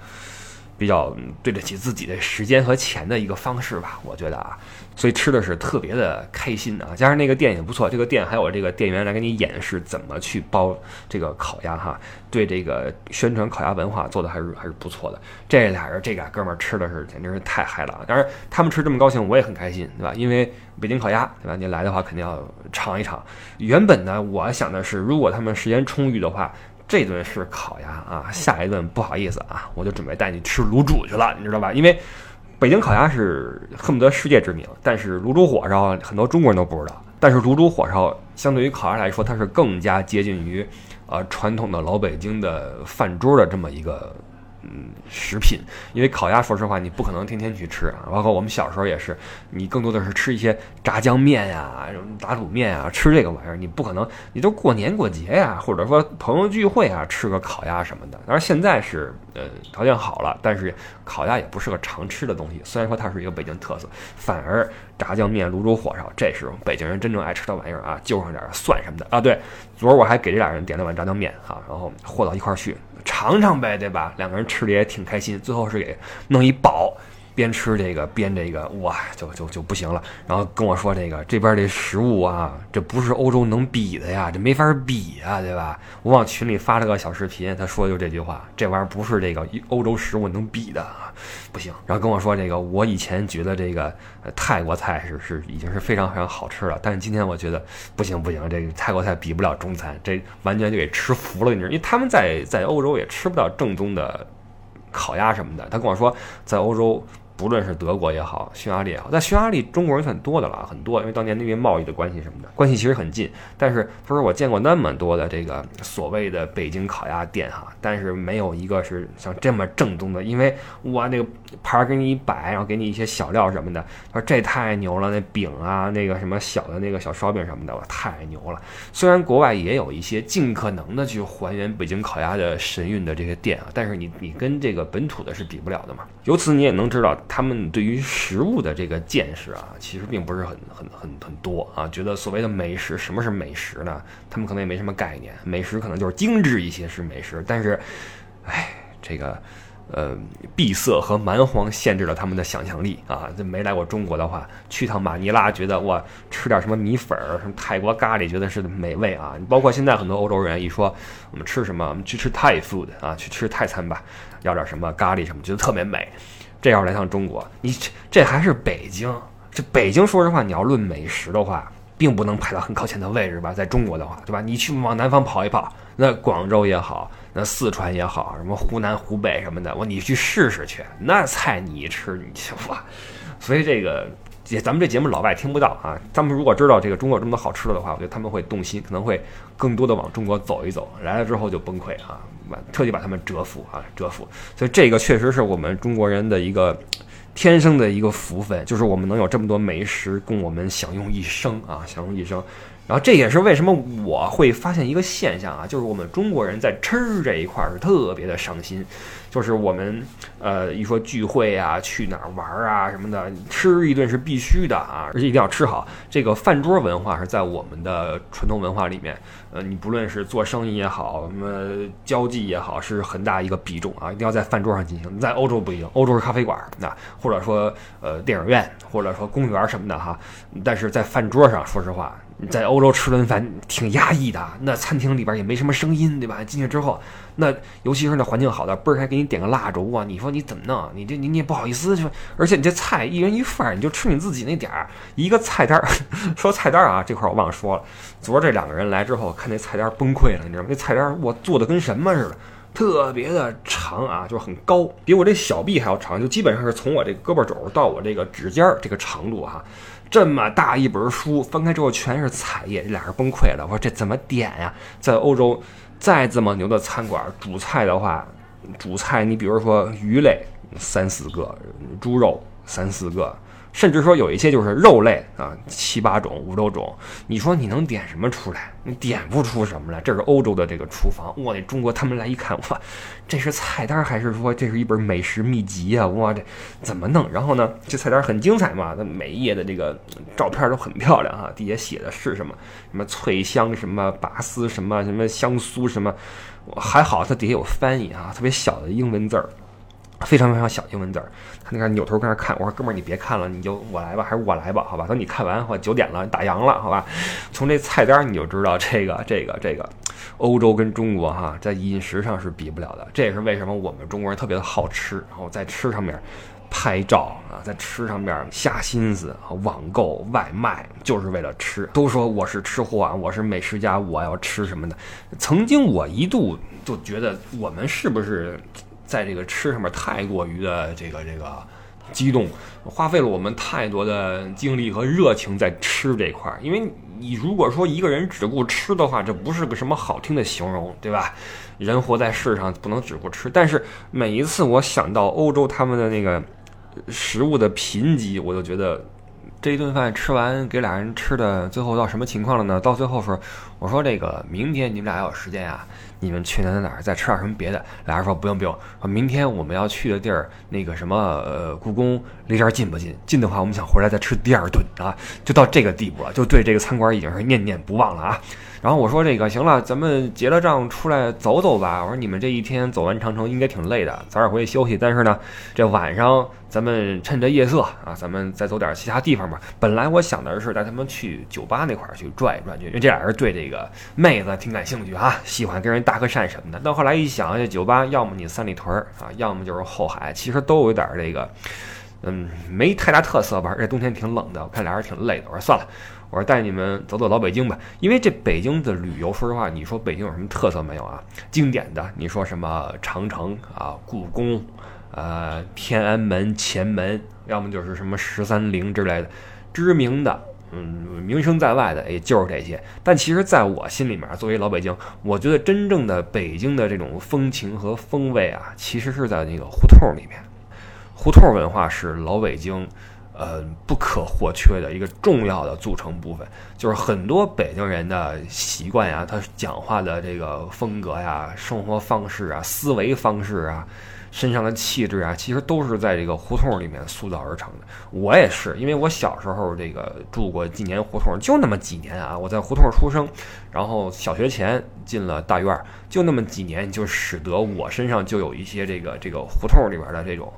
比较对得起自己的时间和钱的一个方式吧，我觉得啊。所以吃的是特别的开心啊，加上那个店也不错，这个店还有这个店员来给你演示怎么去包这个烤鸭哈，对这个宣传烤鸭文化做的还是还是不错的。这俩人这俩哥们儿吃的是简直是太嗨了啊，当然他们吃这么高兴，我也很开心，对吧？因为北京烤鸭，对吧？你来的话肯定要尝一尝。原本呢，我想的是，如果他们时间充裕的话，这顿是烤鸭啊，下一顿不好意思啊，我就准备带你吃卤煮去了，你知道吧？因为。北京烤鸭是恨不得世界知名，但是卤煮火烧很多中国人都不知道。但是卤煮火烧相对于烤鸭来说，它是更加接近于，呃传统的老北京的饭桌的这么一个。嗯，食品，因为烤鸭，说实话，你不可能天天去吃啊。包括我们小时候也是，你更多的是吃一些炸酱面呀、什么打卤面啊，吃这个玩意儿，你不可能，你都过年过节呀，或者说朋友聚会啊，吃个烤鸭什么的。当然现在是，呃，条件好了，但是烤鸭也不是个常吃的东西。虽然说它是一个北京特色，反而炸酱面、卤煮火烧，这是北京人真正爱吃的玩意儿啊，就上点蒜什么的啊。对，昨儿我还给这俩人点了碗炸酱面啊，然后和到一块儿去。尝尝呗，对吧？两个人吃的也挺开心，最后是给弄一饱。边吃这个边这个哇，就就就不行了。然后跟我说这个这边这食物啊，这不是欧洲能比的呀，这没法比啊，对吧？我往群里发了个小视频，他说就这句话，这玩意儿不是这个欧洲食物能比的啊，不行。然后跟我说这个，我以前觉得这个泰国菜是是已经是非常非常好吃了，但是今天我觉得不行不行，这个泰国菜比不了中餐，这完全就给吃服了，你知道？因为他们在在欧洲也吃不到正宗的烤鸭什么的。他跟我说，在欧洲。不论是德国也好，匈牙利也好，在匈牙利中国人算多的了，很多，因为当年那边贸易的关系什么的，关系其实很近。但是他说我见过那么多的这个所谓的北京烤鸭店哈，但是没有一个是像这么正宗的，因为哇那个盘儿给你一摆，然后给你一些小料什么的，他说这太牛了，那饼啊，那个什么小的那个小烧饼什么的，哇太牛了。虽然国外也有一些尽可能的去还原北京烤鸭的神韵的这些店啊，但是你你跟这个本土的是比不了的嘛。由此你也能知道，他们对于食物的这个见识啊，其实并不是很很很很多啊。觉得所谓的美食，什么是美食呢？他们可能也没什么概念。美食可能就是精致一些是美食，但是，哎，这个。呃，闭塞和蛮荒限制了他们的想象力啊！这没来过中国的话，去趟马尼拉，觉得哇，吃点什么米粉儿，什么泰国咖喱，觉得是美味啊！包括现在很多欧洲人一说我们吃什么，我们去吃泰 food 啊，去吃泰餐吧，要点什么咖喱什么，觉得特别美。这要是来趟中国，你这这还是北京，这北京说实话，你要论美食的话，并不能排到很靠前的位置吧？在中国的话，对吧？你去往南方跑一跑，那广州也好。那四川也好，什么湖南、湖北什么的，我你去试试去，那菜你一吃你就哇！所以这个，咱们这节目老外听不到啊。他们如果知道这个中国有这么多好吃的的话，我觉得他们会动心，可能会更多的往中国走一走。来了之后就崩溃啊，把特地把他们折服啊，折服。所以这个确实是我们中国人的一个天生的一个福分，就是我们能有这么多美食供我们享用一生啊，享用一生。然后这也是为什么我会发现一个现象啊，就是我们中国人在吃这一块儿是特别的上心，就是我们呃一说聚会啊，去哪儿玩儿啊什么的，吃一顿是必须的啊，而且一定要吃好。这个饭桌文化是在我们的传统文化里面，呃，你不论是做生意也好，什么交际也好，是很大一个比重啊，一定要在饭桌上进行。在欧洲不一样，欧洲是咖啡馆，那或者说呃电影院，或者说公园什么的哈，但是在饭桌上，说实话。在欧洲吃顿饭挺压抑的，那餐厅里边也没什么声音，对吧？进去之后，那尤其是那环境好的，倍儿还给你点个蜡烛啊！你说你怎么弄？你这你你也不好意思，就而且你这菜一人一份，你就吃你自己那点儿。一个菜单儿，说菜单儿啊，这块儿我忘了说了。昨儿这两个人来之后，看那菜单崩溃了，你知道吗？那菜单我做的跟什么似的，特别的长啊，就是很高，比我这小臂还要长，就基本上是从我这胳膊肘到我这个指尖儿这个长度哈。这么大一本书，翻开之后全是彩页，这俩人崩溃了。我说这怎么点呀？在欧洲，再这么牛的餐馆，主菜的话，主菜你比如说鱼类三四个，猪肉三四个。甚至说有一些就是肉类啊，七八种、五六种，你说你能点什么出来？你点不出什么来。这是欧洲的这个厨房，哇！那中国他们来一看，哇，这是菜单还是说这是一本美食秘籍啊？哇，这怎么弄？然后呢，这菜单很精彩嘛，它每一页的这个照片都很漂亮啊，底下写的是什么？什么脆香什么拔丝什么什么香酥什么？还好它底下有翻译啊，特别小的英文字儿。非常非常小英文字儿，他那个扭头跟那看，我说哥们儿你别看了，你就我来吧，还是我来吧，好吧？等你看完，或九点了打烊了，好吧？从这菜单你就知道这个这个这个，欧洲跟中国哈在饮食上是比不了的，这也是为什么我们中国人特别的好吃，然后在吃上面拍照啊，在吃上面下心思啊，网购外卖就是为了吃。都说我是吃货啊，我是美食家，我要吃什么的。曾经我一度就觉得我们是不是？在这个吃上面太过于的这个这个激动，花费了我们太多的精力和热情在吃这块儿。因为你如果说一个人只顾吃的话，这不是个什么好听的形容，对吧？人活在世上不能只顾吃。但是每一次我想到欧洲他们的那个食物的贫瘠，我就觉得这一顿饭吃完给俩人吃的最后到什么情况了呢？到最后说，我说这个明天你们俩要有时间啊。你们去哪哪哪再吃点什么别的？俩人说不用不用，说明天我们要去的地儿那个什么呃故宫离这儿近不近？近的话，我们想回来再吃第二顿啊，就到这个地步了，就对这个餐馆已经是念念不忘了啊。然后我说这个行了，咱们结了账出来走走吧。我说你们这一天走完长城应该挺累的，早点回去休息。但是呢，这晚上咱们趁着夜色啊，咱们再走点其他地方吧。本来我想的是带他们去酒吧那块儿去转一转去，因为这俩人对这个妹子挺感兴趣啊，喜欢跟人搭个讪什么的。但后来一想，这酒吧要么你三里屯儿啊，要么就是后海，其实都有点这个，嗯，没太大特色吧。而且冬天挺冷的，我看俩人挺累的。我说算了。我说带你们走走老北京吧，因为这北京的旅游，说实话，你说北京有什么特色没有啊？经典的，你说什么长城啊、故宫呃天安门前门，要么就是什么十三陵之类的，知名的。嗯，名声在外的，也就是这些。但其实，在我心里面，作为老北京，我觉得真正的北京的这种风情和风味啊，其实是在那个胡同里面。胡同文化是老北京，呃，不可或缺的一个重要的组成部分。就是很多北京人的习惯呀，他讲话的这个风格呀、生活方式啊、思维方式啊。身上的气质啊，其实都是在这个胡同里面塑造而成的。我也是，因为我小时候这个住过几年胡同，就那么几年啊。我在胡同出生，然后小学前进了大院，就那么几年，就使得我身上就有一些这个这个胡同里边的这种。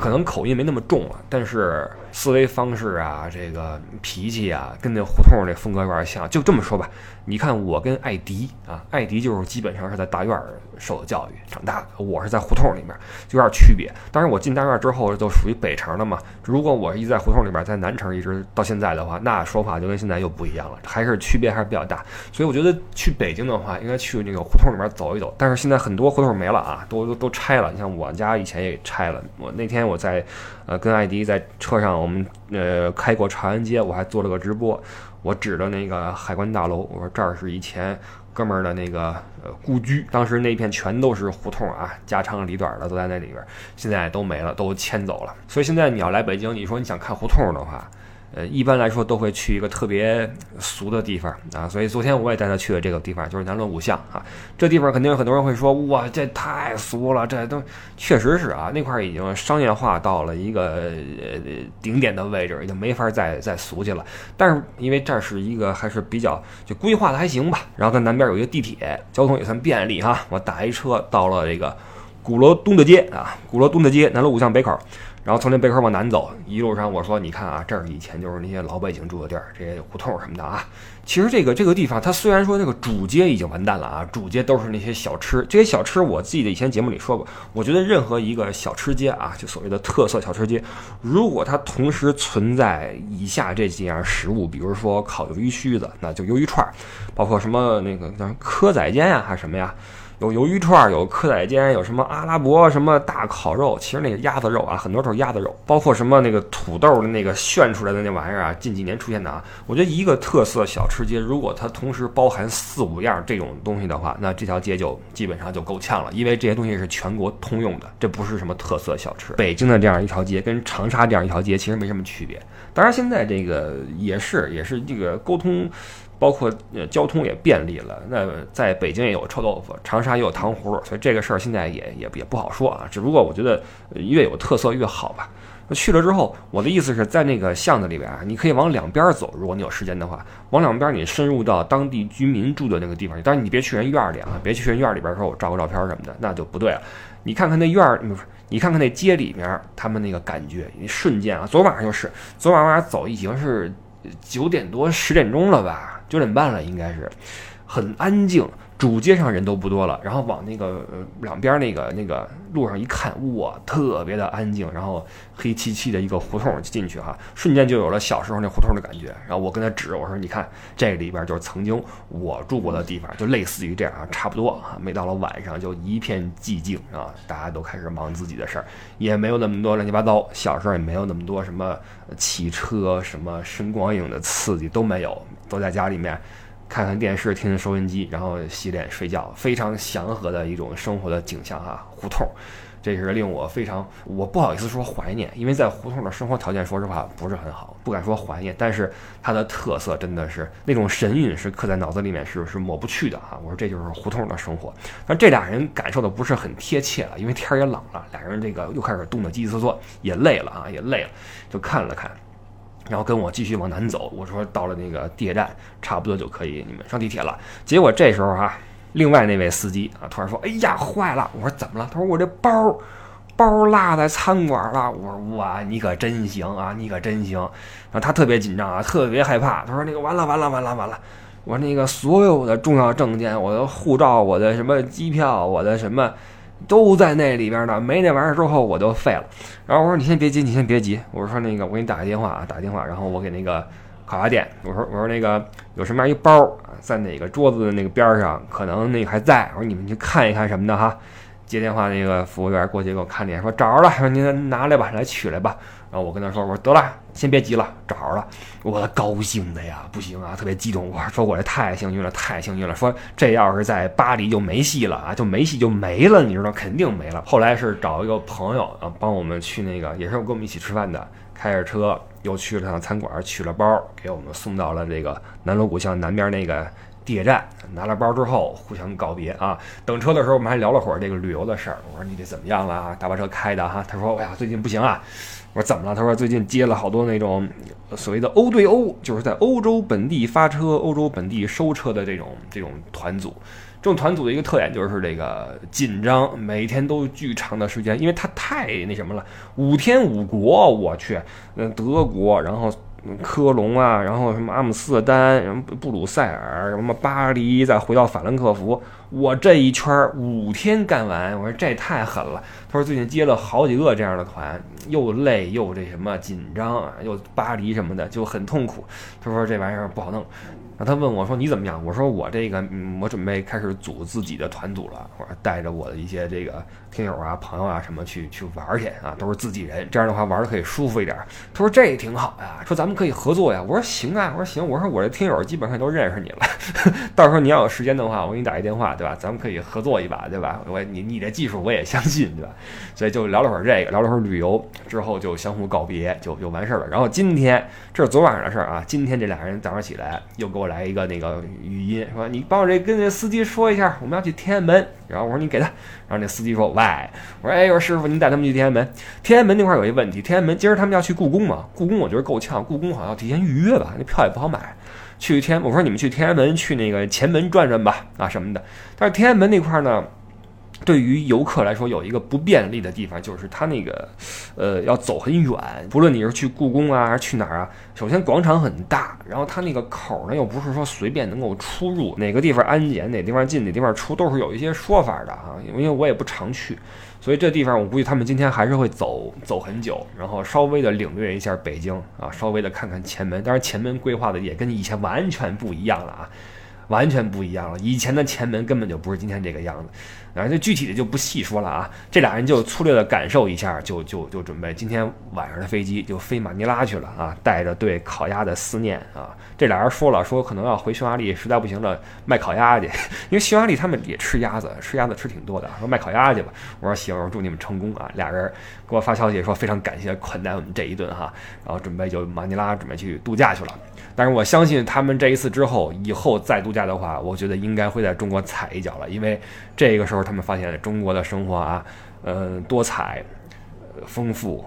可能口音没那么重了，但是思维方式啊，这个脾气啊，跟那胡同那风格有点像。就这么说吧，你看我跟艾迪啊，艾迪就是基本上是在大院儿受的教育长大的，我是在胡同里面，就有点区别。当然我进大院之后就属于北城了嘛。如果我一直在胡同里边，在南城一直到现在的话，那说法就跟现在又不一样了，还是区别还是比较大。所以我觉得去北京的话，应该去那个胡同里面走一走。但是现在很多胡同没了啊，都都都拆了。你像我家以前也拆了，我那。天我在，呃，跟艾迪在车上，我们呃开过长安街，我还做了个直播，我指着那个海关大楼，我说这儿是以前哥们儿的那个呃故居，当时那片全都是胡同啊，家长里短的都在那里边，现在都没了，都迁走了。所以现在你要来北京，你说你想看胡同的话。呃，一般来说都会去一个特别俗的地方啊，所以昨天我也带他去了这个地方，就是南锣鼓巷啊。这地方肯定有很多人会说，哇，这太俗了，这都确实是啊，那块已经商业化到了一个呃顶点的位置，已经没法再再俗去了。但是因为这是一个还是比较就规划的还行吧，然后它南边有一个地铁，交通也算便利哈。我打一车到了这个鼓楼东大街啊，鼓楼东大街南锣鼓巷北口。然后从那贝壳往南走，一路上我说：“你看啊，这儿以前就是那些老北京住的地儿，这些胡同什么的啊。其实这个这个地方，它虽然说那个主街已经完蛋了啊，主街都是那些小吃。这些小吃，我记得以前节目里说过，我觉得任何一个小吃街啊，就所谓的特色小吃街，如果它同时存在以下这几样食物，比如说烤鱿鱼须子，那就鱿鱼串儿，包括什么那个叫蚵仔煎呀，还是什么呀？”有鱿鱼串，有蚵仔煎，有什么阿拉伯什么大烤肉，其实那个鸭子肉啊，很多都是鸭子肉，包括什么那个土豆的那个炫出来的那玩意儿啊，近几年出现的啊。我觉得一个特色小吃街，如果它同时包含四五样这种东西的话，那这条街就基本上就够呛了，因为这些东西是全国通用的，这不是什么特色小吃。北京的这样一条街跟长沙这样一条街其实没什么区别，当然现在这个也是也是这个沟通。包括呃交通也便利了，那在北京也有臭豆腐，长沙也有糖葫芦，所以这个事儿现在也也也不好说啊。只不过我觉得越有特色越好吧。那去了之后，我的意思是在那个巷子里边啊，你可以往两边走，如果你有时间的话，往两边你深入到当地居民住的那个地方。当然你别去人院里啊，别去人院里边说我照个照片什么的，那就不对了。你看看那院儿，不是你看看那街里面他们那个感觉，你瞬间啊，昨晚上就是，昨晚上走已经是九点多十点钟了吧。九点半了，应该是很安静，主街上人都不多了。然后往那个两边那个那个路上一看，哇，特别的安静。然后黑漆漆的一个胡同进去哈，瞬间就有了小时候那胡同的感觉。然后我跟他指，我说：“你看，这里边就是曾经我住过的地方，就类似于这样啊，差不多啊。每到了晚上就一片寂静啊，大家都开始忙自己的事儿，也没有那么多乱七八糟。小时候也没有那么多什么汽车、什么声光影的刺激都没有。”都在家里面看看电视，听听收音机，然后洗脸睡觉，非常祥和的一种生活的景象哈。胡同，这是令我非常，我不好意思说怀念，因为在胡同的生活条件，说实话不是很好，不敢说怀念。但是它的特色真的是那种神韵是刻在脑子里面，是是抹不去的哈。我说这就是胡同的生活。但这俩人感受的不是很贴切了，因为天也冷了，俩人这个又开始冻得叽叽嗦嗦，也累了啊，也累了，就看了看。然后跟我继续往南走，我说到了那个地铁站，差不多就可以你们上地铁了。结果这时候啊，另外那位司机啊，突然说：“哎呀，坏了！”我说：“怎么了？”他说：“我这包，包落在餐馆了。”我说：“哇，你可真行啊，你可真行。”然后他特别紧张啊，特别害怕。他说：“那个完了，完了，完了，完了！我说那个所有的重要证件，我的护照，我的什么机票，我的什么。”都在那里边呢，没那玩意儿之后我就废了。然后我说你先别急，你先别急。我说那个我给你打个电话啊，打个电话。然后我给那个烤鸭店，我说我说那个有什么样一包在哪个桌子的那个边上，可能那个还在。我说你们去看一看什么的哈。接电话那个服务员过去给我看脸，说找着了，说您拿来吧，来取来吧。然后我跟他说，我说得了，先别急了，找着了。我高兴的呀，不行啊，特别激动。我说我这太幸运了，太幸运了。说这要是在巴黎就没戏了啊，就没戏就没了，你知道，肯定没了。后来是找一个朋友啊，帮我们去那个，也是跟我们一起吃饭的，开着车又去了趟餐馆，取了包，给我们送到了这个南锣鼓巷南边那个地铁站。拿了包之后，互相告别啊。等车的时候，我们还聊了会儿这个旅游的事儿。我说你这怎么样了啊？大巴车开的哈？他说，哎呀，最近不行啊。我说怎么了？他说最近接了好多那种所谓的欧对欧，就是在欧洲本地发车、欧洲本地收车的这种这种团组。这种团组的一个特点就是这个紧张，每天都巨长的时间，因为它太那什么了，五天五国，我去，嗯，德国，然后科隆啊，然后什么阿姆斯特丹，什么布鲁塞尔，什么巴黎，再回到法兰克福。我这一圈五天干完，我说这太狠了。他说最近接了好几个这样的团，又累又这什么紧张啊，又巴黎什么的就很痛苦。他说这玩意儿不好弄。然后他问我说你怎么样？我说我这个嗯，我准备开始组自己的团组了，我说带着我的一些这个听友啊、朋友啊什么去去玩去啊，都是自己人，这样的话玩的可以舒服一点。他说这也挺好呀，说咱们可以合作呀。我说行啊，我说行，我说我这听友基本上都认识你了，到时候你要有时间的话，我给你打一电话。对吧？咱们可以合作一把，对吧？我你你的技术我也相信，对吧？所以就聊了会儿这个，聊了会儿旅游之后就相互告别，就就完事儿了。然后今天这是昨晚上的事儿啊，今天这俩人早上起来又给我来一个那个语音，说你帮我这跟这司机说一下，我们要去天安门。然后我说你给他，然后那司机说喂，我说哎，我说师傅您带他们去天安门。天安门那块儿有一问题，天安门今儿他们要去故宫嘛？故宫我觉得够呛，故宫好像要提前预约吧，那票也不好买。去天，我说你们去天安门去那个前门转转吧，啊什么的。但是天安门那块儿呢，对于游客来说有一个不便利的地方，就是它那个，呃，要走很远。不论你是去故宫啊，还是去哪儿啊，首先广场很大，然后它那个口呢又不是说随便能够出入，哪个地方安检，哪地方进，哪地方出，都是有一些说法的哈。因为我也不常去。所以这地方我估计他们今天还是会走走很久，然后稍微的领略一下北京啊，稍微的看看前门。当然前门规划的也跟以前完全不一样了啊，完全不一样了。以前的前门根本就不是今天这个样子。然后就具体的就不细说了啊，这俩人就粗略的感受一下，就就就准备今天晚上的飞机就飞马尼拉去了啊，带着对烤鸭的思念啊。这俩人说了，说可能要回匈牙利，实在不行了卖烤鸭去，因为匈牙利他们也吃鸭子，吃鸭子吃挺多的，说卖烤鸭去吧。我说行，祝你们成功啊。俩人给我发消息说非常感谢款待我们这一顿哈，然后准备就马尼拉准备去度假去了。但是我相信他们这一次之后，以后再度假的话，我觉得应该会在中国踩一脚了，因为这个时候。他们发现中国的生活啊，呃，多彩、丰富、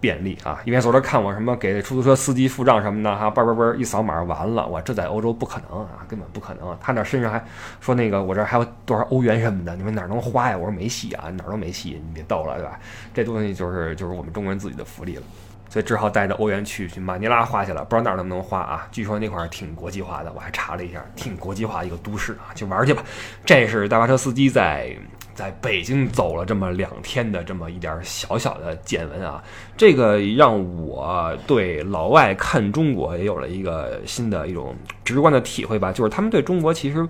便利啊！一边走着看我什么给出租车司机付账什么的哈，叭叭叭一扫码完了，我这在欧洲不可能啊，根本不可能。他那身上还说那个我这还有多少欧元什么的，你们哪能花呀？我说没戏啊，哪儿都没戏，你别逗了，对吧？这东西就是就是我们中国人自己的福利了，所以只好带着欧元去去马尼拉花去了，不知道哪儿能不能花啊？据说那块儿挺国际化的，我还查了一下，挺国际化一个都市啊，去玩去吧。这是大巴车司机在。在北京走了这么两天的这么一点小小的见闻啊，这个让我对老外看中国也有了一个新的一种直观的体会吧，就是他们对中国其实，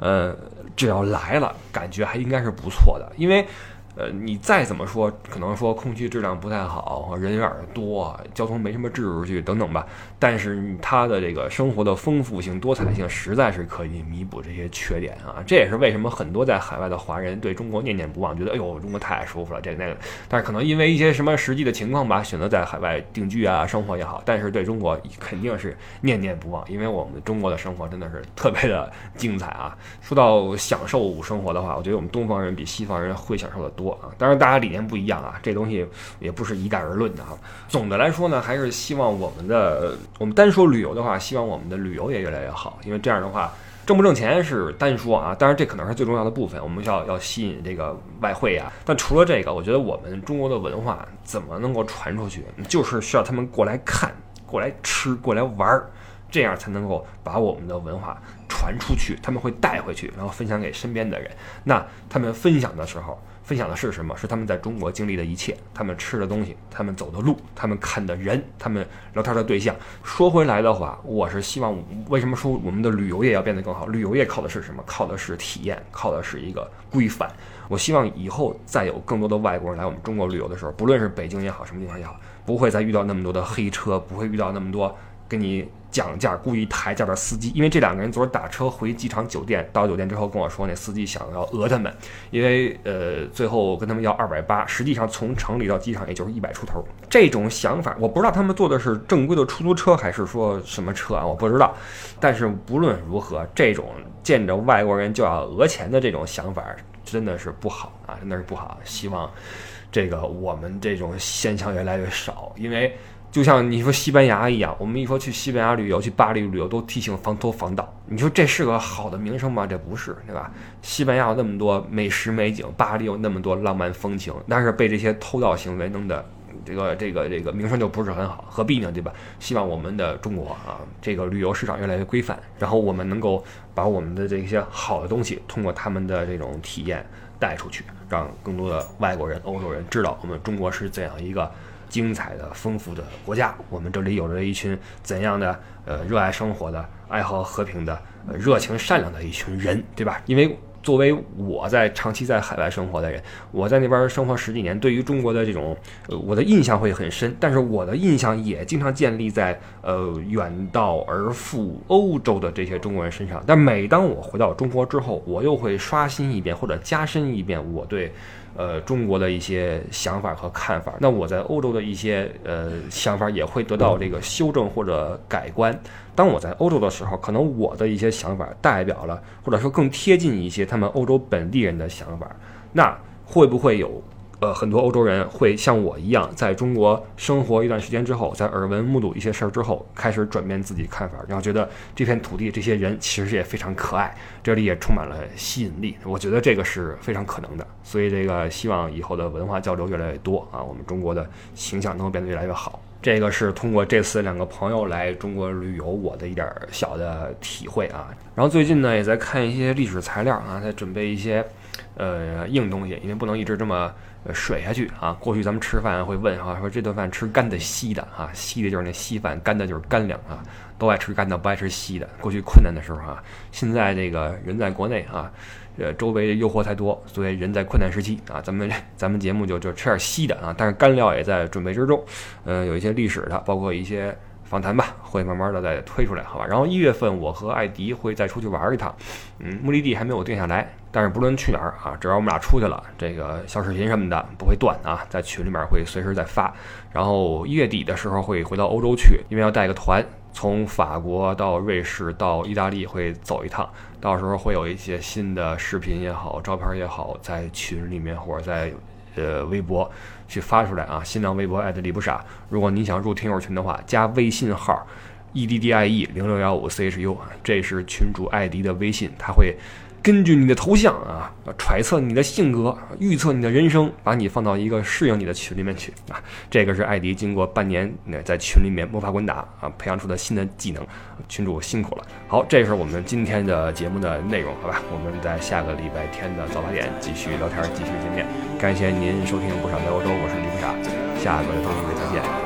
呃，只要来了，感觉还应该是不错的，因为。呃，你再怎么说，可能说空气质量不太好，人有点多，交通没什么秩序等等吧。但是它的这个生活的丰富性、多彩性，实在是可以弥补这些缺点啊。这也是为什么很多在海外的华人对中国念念不忘，觉得哎呦，中国太舒服了，这个那个。但是可能因为一些什么实际的情况吧，选择在海外定居啊，生活也好。但是对中国肯定是念念不忘，因为我们中国的生活真的是特别的精彩啊。说到享受生活的话，我觉得我们东方人比西方人会享受的多。啊，当然大家理念不一样啊，这东西也不是一概而论的啊。总的来说呢，还是希望我们的，我们单说旅游的话，希望我们的旅游也越来越好，因为这样的话，挣不挣钱是单说啊，当然这可能是最重要的部分，我们要要吸引这个外汇啊。但除了这个，我觉得我们中国的文化怎么能够传出去，就是需要他们过来看、过来吃、过来玩儿，这样才能够把我们的文化。传出去，他们会带回去，然后分享给身边的人。那他们分享的时候，分享的是什么？是他们在中国经历的一切，他们吃的东西，他们走的路，他们看的人，他们聊天的对象。说回来的话，我是希望，为什么说我们的旅游业要变得更好？旅游业靠的是什么？靠的是体验，靠的是一个规范。我希望以后再有更多的外国人来我们中国旅游的时候，不论是北京也好，什么地方也好，不会再遇到那么多的黑车，不会遇到那么多跟你讲价、故意抬价的司机。因为这两个人昨儿打车回机场酒店，到酒店之后跟我说，那司机想要讹他们，因为呃最后跟他们要二百八，实际上从城里到机场也就是一百出头。这种想法，我不知道他们坐的是正规的出租车还是说什么车啊，我不知道。但是不论如何，这种见着外国人就要讹钱的这种想法。真的是不好啊，真的是不好。希望这个我们这种现象越来越少，因为就像你说西班牙一样，我们一说去西班牙旅游、去巴黎旅游，都提醒防偷防盗。你说这是个好的名声吗？这不是，对吧？西班牙有那么多美食美景，巴黎有那么多浪漫风情，但是被这些偷盗行为弄得。这个这个这个名声就不是很好，何必呢？对吧？希望我们的中国啊，这个旅游市场越来越规范，然后我们能够把我们的这些好的东西，通过他们的这种体验带出去，让更多的外国人、欧洲人知道我们中国是怎样一个精彩的、丰富的国家。我们这里有着一群怎样的呃热爱生活的、爱好和平的、热情善良的一群人，对吧？因为。作为我在长期在海外生活的人，我在那边生活十几年，对于中国的这种，呃，我的印象会很深。但是我的印象也经常建立在呃远道而赴欧洲的这些中国人身上。但每当我回到中国之后，我又会刷新一遍或者加深一遍我对。呃，中国的一些想法和看法，那我在欧洲的一些呃想法也会得到这个修正或者改观。当我在欧洲的时候，可能我的一些想法代表了，或者说更贴近一些他们欧洲本地人的想法，那会不会有？呃，很多欧洲人会像我一样，在中国生活一段时间之后，在耳闻目睹一些事儿之后，开始转变自己看法，然后觉得这片土地、这些人其实也非常可爱，这里也充满了吸引力。我觉得这个是非常可能的，所以这个希望以后的文化交流越来越多啊，我们中国的形象能够变得越来越好。这个是通过这次两个朋友来中国旅游，我的一点小的体会啊。然后最近呢，也在看一些历史材料啊，在准备一些呃硬东西，因为不能一直这么。水下去啊！过去咱们吃饭会问啊，说这顿饭吃干的稀的啊，稀的就是那稀饭，干的就是干粮啊，都爱吃干的，不爱吃稀的。过去困难的时候啊，现在这个人在国内啊，呃，周围的诱惑太多，所以人在困难时期啊，咱们 咱们节目就就吃点稀的啊，但是干料也在准备之中。呃，有一些历史的，包括一些访谈吧，会慢慢的再推出来，好吧？然后一月份我和艾迪会再出去玩一趟，嗯，目的地还没有定下来。但是不论去哪儿啊，只要我们俩出去了，这个小视频什么的不会断啊，在群里面会随时在发。然后一月底的时候会回到欧洲去，因为要带个团，从法国到瑞士到意大利会走一趟，到时候会有一些新的视频也好，照片也好，在群里面或者在呃微博去发出来啊。新浪微博艾特李不傻，如果你想入听友群的话，加微信号 e d d i e 零六幺五 c h u，这是群主艾迪的微信，他会。根据你的头像啊，揣测你的性格，预测你的人生，把你放到一个适应你的群里面去啊。这个是艾迪经过半年在群里面摸爬滚打啊，培养出的新的技能。群主辛苦了。好，这是我们今天的节目的内容，好吧？我们在下个礼拜天的早八点继续聊天，继续见面。感谢您收听不少在欧洲，我是李不傻，下个周一再见。